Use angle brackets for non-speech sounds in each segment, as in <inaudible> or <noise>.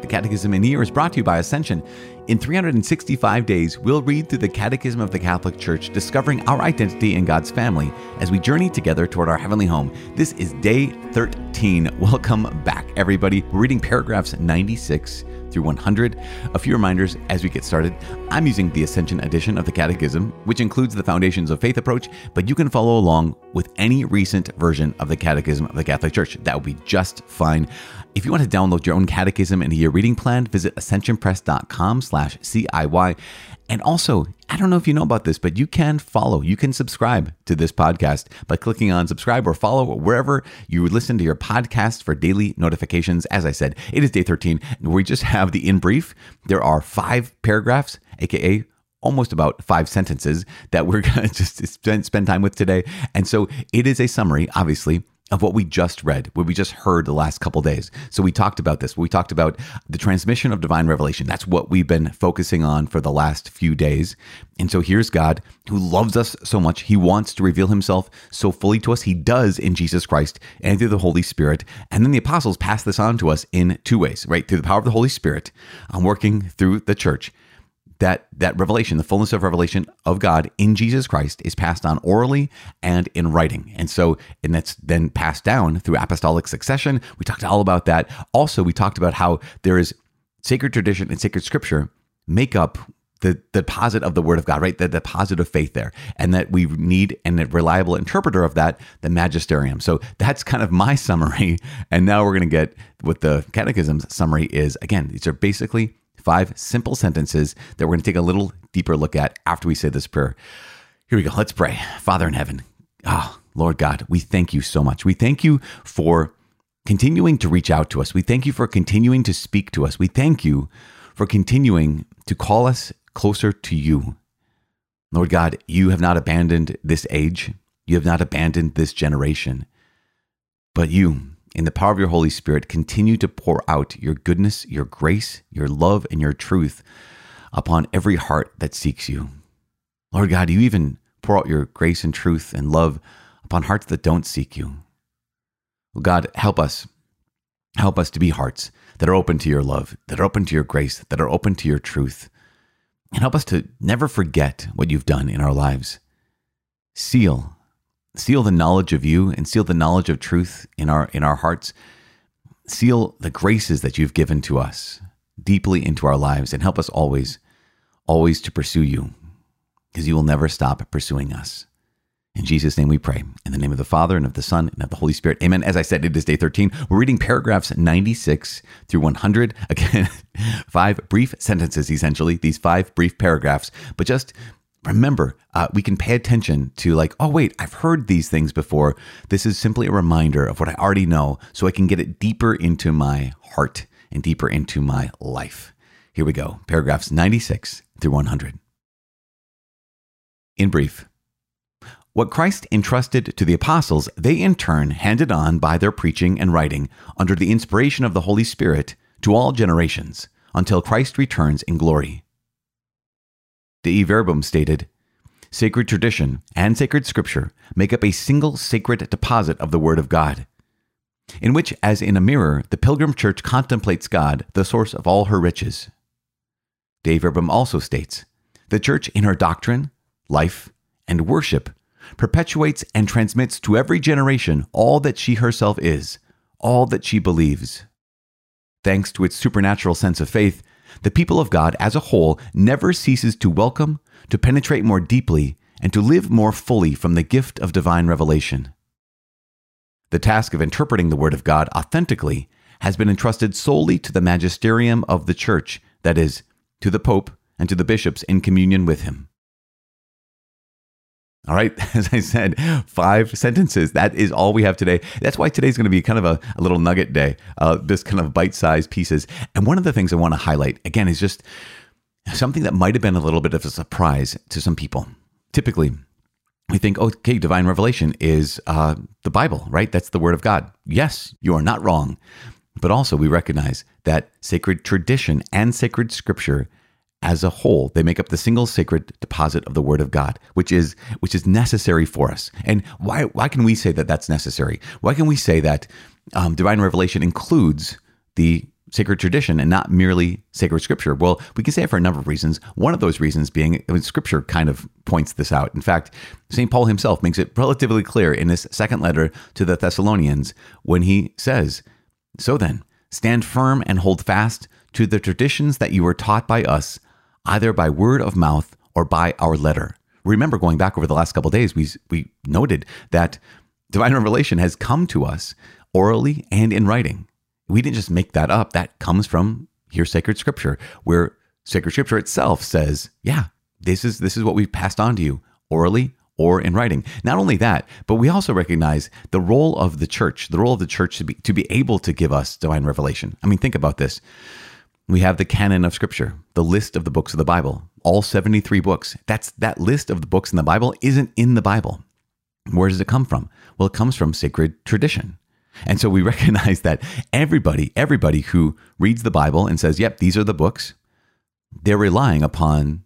The Catechism in a Year is brought to you by Ascension. In 365 days, we'll read through the Catechism of the Catholic Church, discovering our identity in God's family as we journey together toward our heavenly home. This is day 13. Welcome back, everybody. We're reading paragraphs 96 through 100. A few reminders as we get started. I'm using the Ascension edition of the Catechism, which includes the Foundations of Faith approach, but you can follow along with any recent version of the Catechism of the Catholic Church. That will be just fine. If you want to download your own catechism and a year reading plan, visit ascensionpress.com slash CIY. And also, I don't know if you know about this, but you can follow, you can subscribe to this podcast by clicking on subscribe or follow wherever you listen to your podcast for daily notifications. As I said, it is day 13. We just have the in brief. There are five paragraphs, aka almost about five sentences that we're <laughs> going to just spend, spend time with today. And so it is a summary, obviously, of what we just read, what we just heard the last couple days. So we talked about this. We talked about the transmission of divine revelation. That's what we've been focusing on for the last few days. And so here's God who loves us so much. He wants to reveal himself so fully to us. He does in Jesus Christ and through the Holy Spirit. And then the apostles pass this on to us in two ways, right? Through the power of the Holy Spirit, I'm working through the church that that revelation, the fullness of revelation of God in Jesus Christ is passed on orally and in writing. And so, and that's then passed down through apostolic succession. We talked all about that. Also, we talked about how there is sacred tradition and sacred scripture make up the, the deposit of the word of God, right? The deposit of faith there. And that we need a reliable interpreter of that, the magisterium. So that's kind of my <laughs> summary. And now we're going to get what the catechism's summary is. Again, these are basically five simple sentences that we're going to take a little deeper look at after we say this prayer. Here we go. Let's pray. Father in heaven, ah, oh, Lord God, we thank you so much. We thank you for continuing to reach out to us. We thank you for continuing to speak to us. We thank you for continuing to call us closer to you. Lord God, you have not abandoned this age. You have not abandoned this generation. But you, in the power of your Holy Spirit, continue to pour out your goodness, your grace, your love, and your truth upon every heart that seeks you. Lord God, you even pour out your grace and truth and love upon hearts that don't seek you. Well, God, help us. Help us to be hearts that are open to your love, that are open to your grace, that are open to your truth. And help us to never forget what you've done in our lives. Seal seal the knowledge of you and seal the knowledge of truth in our in our hearts seal the graces that you've given to us deeply into our lives and help us always always to pursue you because you will never stop pursuing us in Jesus' name we pray. In the name of the Father, and of the Son, and of the Holy Spirit. Amen. As I said, it is day 13. We're reading paragraphs 96 through 100. <laughs> Again, five brief sentences, essentially, these five brief paragraphs. But just remember, uh, we can pay attention to, like, oh, wait, I've heard these things before. This is simply a reminder of what I already know so I can get it deeper into my heart and deeper into my life. Here we go paragraphs 96 through 100. In brief, what Christ entrusted to the apostles, they in turn handed on by their preaching and writing under the inspiration of the Holy Spirit to all generations until Christ returns in glory. Dei Verbum stated, Sacred tradition and sacred scripture make up a single sacred deposit of the Word of God, in which, as in a mirror, the pilgrim church contemplates God, the source of all her riches. Dei Verbum also states, The church in her doctrine, life, and worship perpetuates and transmits to every generation all that she herself is, all that she believes. Thanks to its supernatural sense of faith, the people of God as a whole never ceases to welcome, to penetrate more deeply, and to live more fully from the gift of divine revelation. The task of interpreting the Word of God authentically has been entrusted solely to the magisterium of the Church, that is, to the Pope and to the bishops in communion with him. All right, <laughs> as I said, five sentences. That is all we have today. That's why today's going to be kind of a, a little nugget day, uh, this kind of bite sized pieces. And one of the things I want to highlight, again, is just something that might have been a little bit of a surprise to some people. Typically, we think, okay, divine revelation is uh, the Bible, right? That's the word of God. Yes, you are not wrong. But also, we recognize that sacred tradition and sacred scripture as a whole, they make up the single sacred deposit of the Word of God, which is which is necessary for us. And why why can we say that that's necessary? Why can we say that um, divine revelation includes the sacred tradition and not merely sacred scripture? Well, we can say it for a number of reasons. One of those reasons being I mean, scripture kind of points this out. In fact, St. Paul himself makes it relatively clear in his second letter to the Thessalonians when he says, So then, stand firm and hold fast to the traditions that you were taught by us either by word of mouth or by our letter. Remember, going back over the last couple days, we, we noted that divine revelation has come to us orally and in writing. We didn't just make that up. That comes from here, sacred scripture, where sacred scripture itself says, yeah, this is this is what we've passed on to you orally or in writing. Not only that, but we also recognize the role of the church, the role of the church to be to be able to give us divine revelation. I mean, think about this. We have the canon of scripture, the list of the books of the Bible, all 73 books. That's that list of the books in the Bible isn't in the Bible. Where does it come from? Well, it comes from sacred tradition. And so we <laughs> recognize that everybody, everybody who reads the Bible and says, yep, these are the books, they're relying upon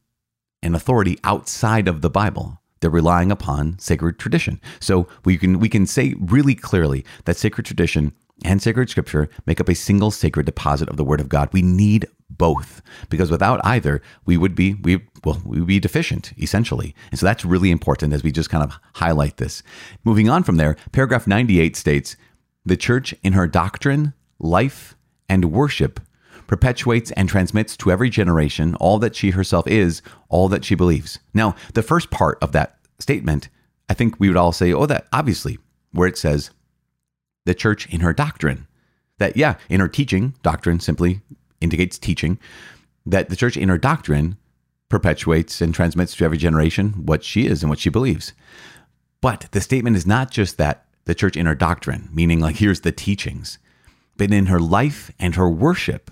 an authority outside of the Bible. They're relying upon sacred tradition. So we can we can say really clearly that sacred tradition and sacred scripture make up a single sacred deposit of the word of God. We need both because without either, we would be we well we would be deficient essentially. And so that's really important as we just kind of highlight this. Moving on from there, paragraph 98 states, "The church in her doctrine, life, and worship perpetuates and transmits to every generation all that she herself is, all that she believes." Now, the first part of that statement, I think we would all say, "Oh, that obviously," where it says the church in her doctrine. That, yeah, in her teaching, doctrine simply indicates teaching, that the church in her doctrine perpetuates and transmits to every generation what she is and what she believes. But the statement is not just that the church in her doctrine, meaning like here's the teachings, but in her life and her worship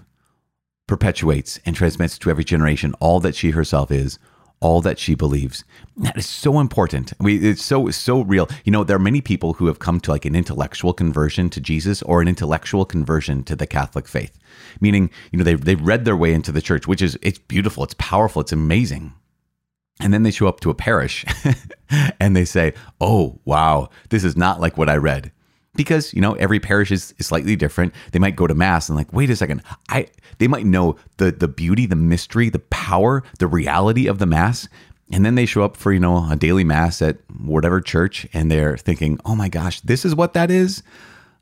perpetuates and transmits to every generation all that she herself is, all that she believes. That is so important. I mean, it's so so real. You know, there are many people who have come to like an intellectual conversion to Jesus or an intellectual conversion to the Catholic faith. Meaning, you know, they've they've read their way into the church, which is it's beautiful, it's powerful, it's amazing. And then they show up to a parish <laughs> and they say, Oh, wow, this is not like what I read because you know every parish is, is slightly different. They might go to mass and like wait a second i they might know the the beauty the mystery the power the reality of the mass and then they show up for you know a daily mass at whatever church and they're thinking oh my gosh this is what that is?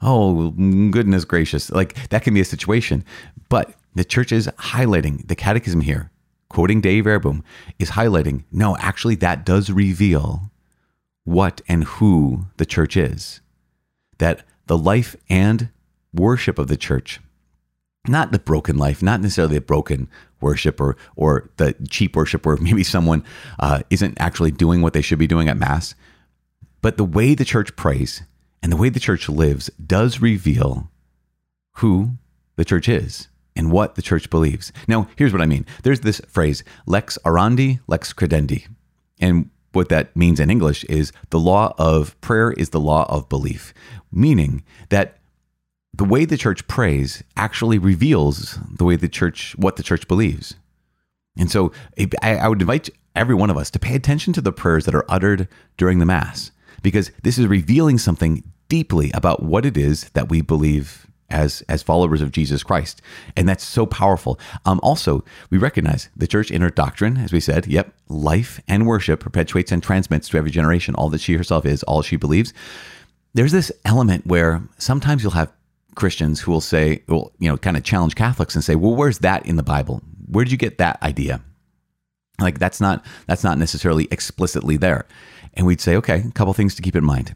Oh goodness gracious. Like that can be a situation. But the church is highlighting the catechism here quoting Dei Verbum is highlighting no actually that does reveal what and who the church is that the life and worship of the church, not the broken life, not necessarily a broken worship or, or the cheap worship where <laughs> maybe someone uh, isn't actually doing what they should be doing at Mass, but the way the church prays and the way the church lives does reveal who the church is and what the church believes. Now, here's what I mean. There's this phrase, lex orandi, lex credendi. And what that means in English is the law of prayer is the law of belief, meaning that the way the church prays actually reveals the way the church, what the church believes. And so I, would invite every one of us to pay attention to the prayers that are uttered during the Mass, because this is revealing something deeply about what it is that we believe as as followers of Jesus Christ, and that's so powerful. Um, also, we recognize the church in her doctrine, as we said. Yep, life and worship perpetuates and transmits to every generation all that she herself is, all she believes. There's this element where sometimes you'll have Christians who will say, well, you know, kind of challenge Catholics and say, well, where's that in the Bible? Where did you get that idea? Like that's not that's not necessarily explicitly there. And we'd say, okay, a couple things to keep in mind.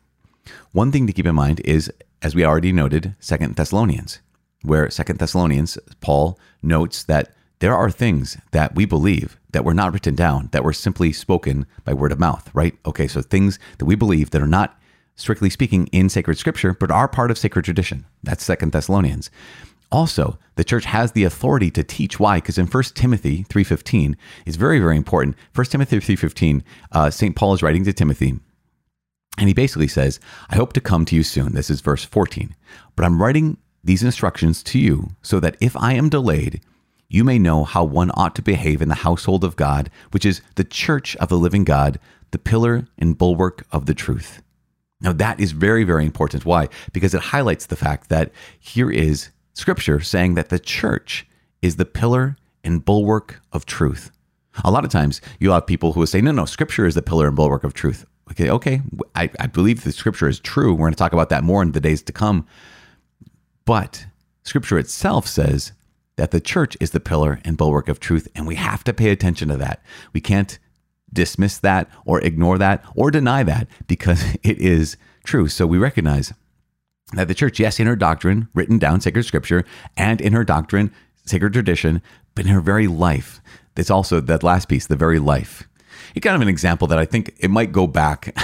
One thing to keep in mind is as we already noted, Second Thessalonians, where Second Thessalonians, Paul notes that there are things that we believe that were not written down, that were simply spoken by word of mouth, right? Okay, so things that we believe that are not strictly speaking in sacred scripture, but are part of sacred tradition. That's Second Thessalonians. Also, the church has the authority to teach. Why? Because in 1 Timothy 3.15 is very, very important. 1 Timothy 3.15, uh, St. Paul is writing to Timothy, and he basically says, I hope to come to you soon. This is verse 14. But I'm writing these instructions to you so that if I am delayed, you may know how one ought to behave in the household of God, which is the church of the living God, the pillar and bulwark of the truth. Now, that is very, very important. Why? Because it highlights the fact that here is scripture saying that the church is the pillar and bulwark of truth. A lot of times you'll have people who will say, no, no, scripture is the pillar and bulwark of truth. Okay, okay, I, I believe the scripture is true. We're going to talk about that more in the days to come. But scripture itself says that the church is the pillar and bulwark of truth, and we have to pay attention to that. We can't dismiss that or ignore that or deny that because <laughs> it is true. So we recognize that the church, yes, in her doctrine, written down sacred scripture, and in her doctrine, sacred tradition, but in her very life, it's also that last piece, the very life. It's kind of an example that I think it might go back,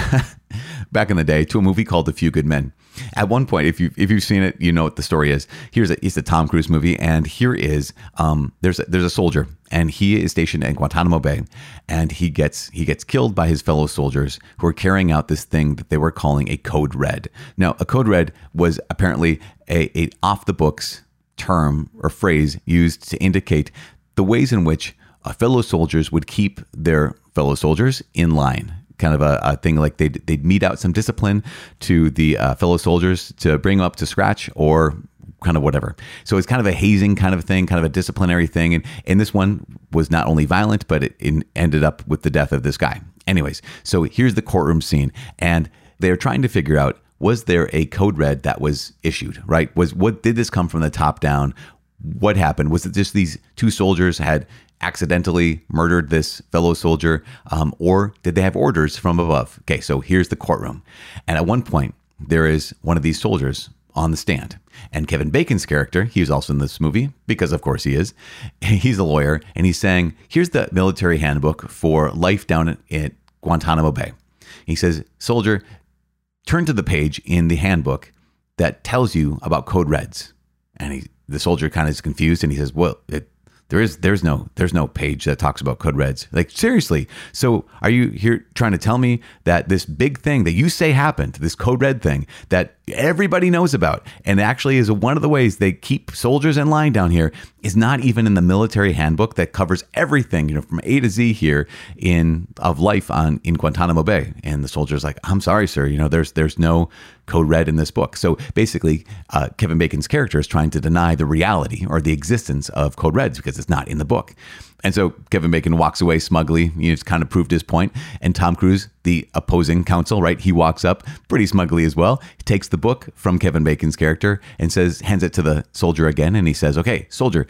<laughs> back in the day to a movie called A Few Good Men. At one point, if you if you've seen it, you know what the story is. Here's a it's a Tom Cruise movie, and here is um there's a, there's a soldier, and he is stationed in Guantanamo Bay, and he gets he gets killed by his fellow soldiers who are carrying out this thing that they were calling a code red. Now, a code red was apparently a, a off the books term or phrase used to indicate the ways in which uh, fellow soldiers would keep their fellow soldiers in line kind of a, a, thing like they'd, they'd mete out some discipline to the uh, fellow soldiers to bring them up to scratch or kind of whatever. So it's kind of a hazing kind of thing, kind of a disciplinary thing. And, and this one was not only violent, but it, it ended up with the death of this guy. Anyways, so here's the courtroom scene. And they're trying to figure out was there a code red that was issued, right? Was what did this come from the top down? What happened? Was it just these two soldiers had accidentally murdered this fellow soldier, um, or did they have orders from above? Okay, so here's the courtroom. And at one point, there is one of these soldiers on the stand. And Kevin Bacon's character, he's also in this movie, because of course he is. <laughs> He's a lawyer, and he's saying, Here's the military handbook for life down at Guantanamo Bay. He says, Soldier, turn to the page in the handbook that tells you about code reds. And he, the soldier kind of is confused and he says, Well, it there is there's no there's no page that talks about code reds. Like seriously. So are you here trying to tell me that this big thing that you say happened, this code red thing that everybody knows about and actually is one of the ways they keep soldiers in line down here is not even in the military handbook that covers everything, you know, from A to Z here in of life on in Guantanamo Bay. And the soldier's like, "I'm sorry, sir. You know, there's there's no code red in this book." So basically, uh, Kevin Bacon's character is trying to deny the reality or the existence of code reds because it's not in the book. And so Kevin Bacon walks away smugly. He's kind of proved his. And Tom Cruise, the opposing counsel, right? He walks up pretty smugly as well. He takes the book from Kevin Bacon's character and says, hands it to the soldier again. And he says, okay, soldier,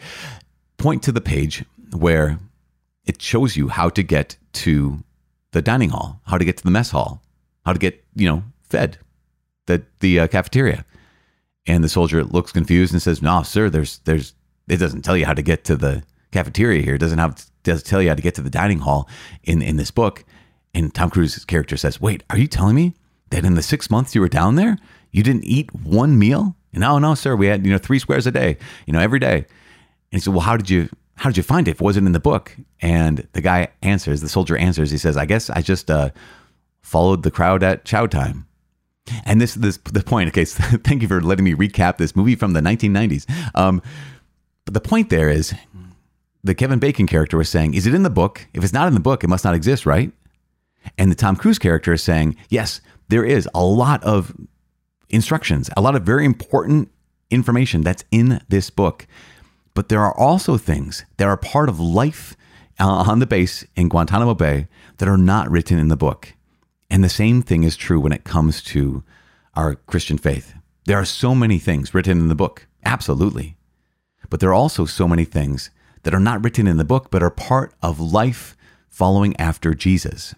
point to the page where it shows you how to get to the dining hall, how to get to the mess hall, how to get, you know, fed, the, the uh, cafeteria. And the soldier looks confused and says, no, sir, there's, there's, it doesn't tell you how to get to the cafeteria here. It doesn't have does tell you how to get to the dining hall in in this book. And Tom Cruise's character says, "Wait, are you telling me that in the six months you were down there, you didn't eat one meal?" And no, no, sir. We had you know three squares a day, you know, every day. And he said, "Well, how did you how did you find it if it wasn't in the book?" And the guy answers, the soldier answers. He says, "I guess I just uh, followed the crowd at chow time." And this this the point. Okay, so <laughs> thank you for letting me recap this movie from the 1990s. Um, but the point there is the Kevin Bacon character was saying, Is it in the book? If it's not in the book, it must not exist, right? And the Tom Cruise character is saying, Yes, there is a lot of instructions, a lot of very important information that's in this book. But there are also things that are part of life uh, on the base in Guantanamo Bay that are not written in the book. And the same thing is true when it comes to our Christian faith. There are so many things written in the book, absolutely. But there are also so many things that are not written in the book, but are part of life following after Jesus.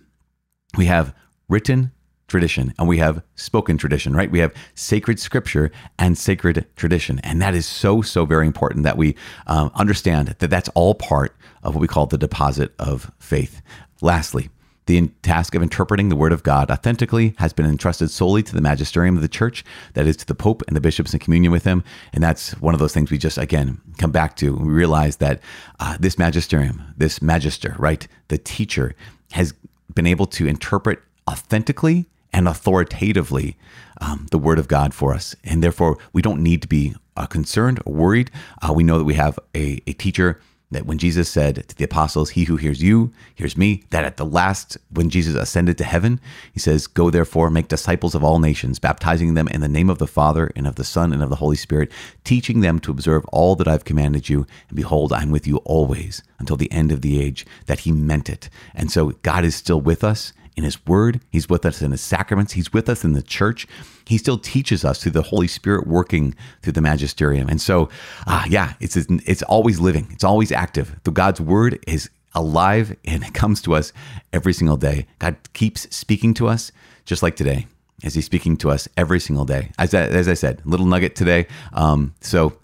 We have written tradition and we have spoken tradition, right? We have sacred scripture and sacred tradition. And that is so, so very important that we um, understand that that's all part of what we call the deposit of faith. Lastly, the task of interpreting the Word of God authentically has been entrusted solely to the magisterium of the church, that is, to the Pope and the bishops in communion with him. And that's one of those things we just, again, come back to. We realize that uh, this magisterium, this magister, right, the teacher, has been able to interpret authentically and authoritatively um, the Word of God for us. And therefore, we don't need to be uh, concerned or worried. Uh, we know that we have a, a teacher that when Jesus said to the apostles, He who hears you hears me, that at the last, when Jesus ascended to heaven, He says, Go therefore, make disciples of all nations, baptizing them in the name of the Father and of the Son and of the Holy Spirit, teaching them to observe all that I've commanded you. And behold, I'm with you always until the end of the age, that He meant it. And so God is still with us in His Word. He's with us in His sacraments. He's with us in the church. He still teaches us through the Holy Spirit working through the magisterium. And so, uh, yeah, it's it's always living. It's always active. The God's Word is alive and it comes to us every single day. God keeps speaking to us, just like today. As he's speaking to us every single day. As, I, as I said, little nugget today. Um, so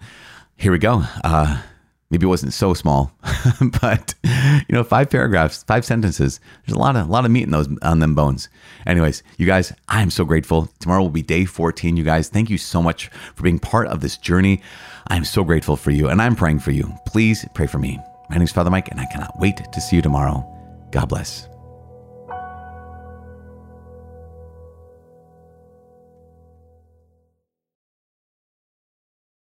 here we go. Uh, maybe it wasn't so small, <laughs> but you know, five paragraphs, five sentences. There's a lot of a lot of meat in those on them bones. Anyways, you guys, I am so grateful. Tomorrow will be day 14. You guys, thank you so much for being part of this journey. I am so grateful for you, and I'm praying for you. Please pray for me. My name is Father Mike, and I cannot wait to see you tomorrow. God bless.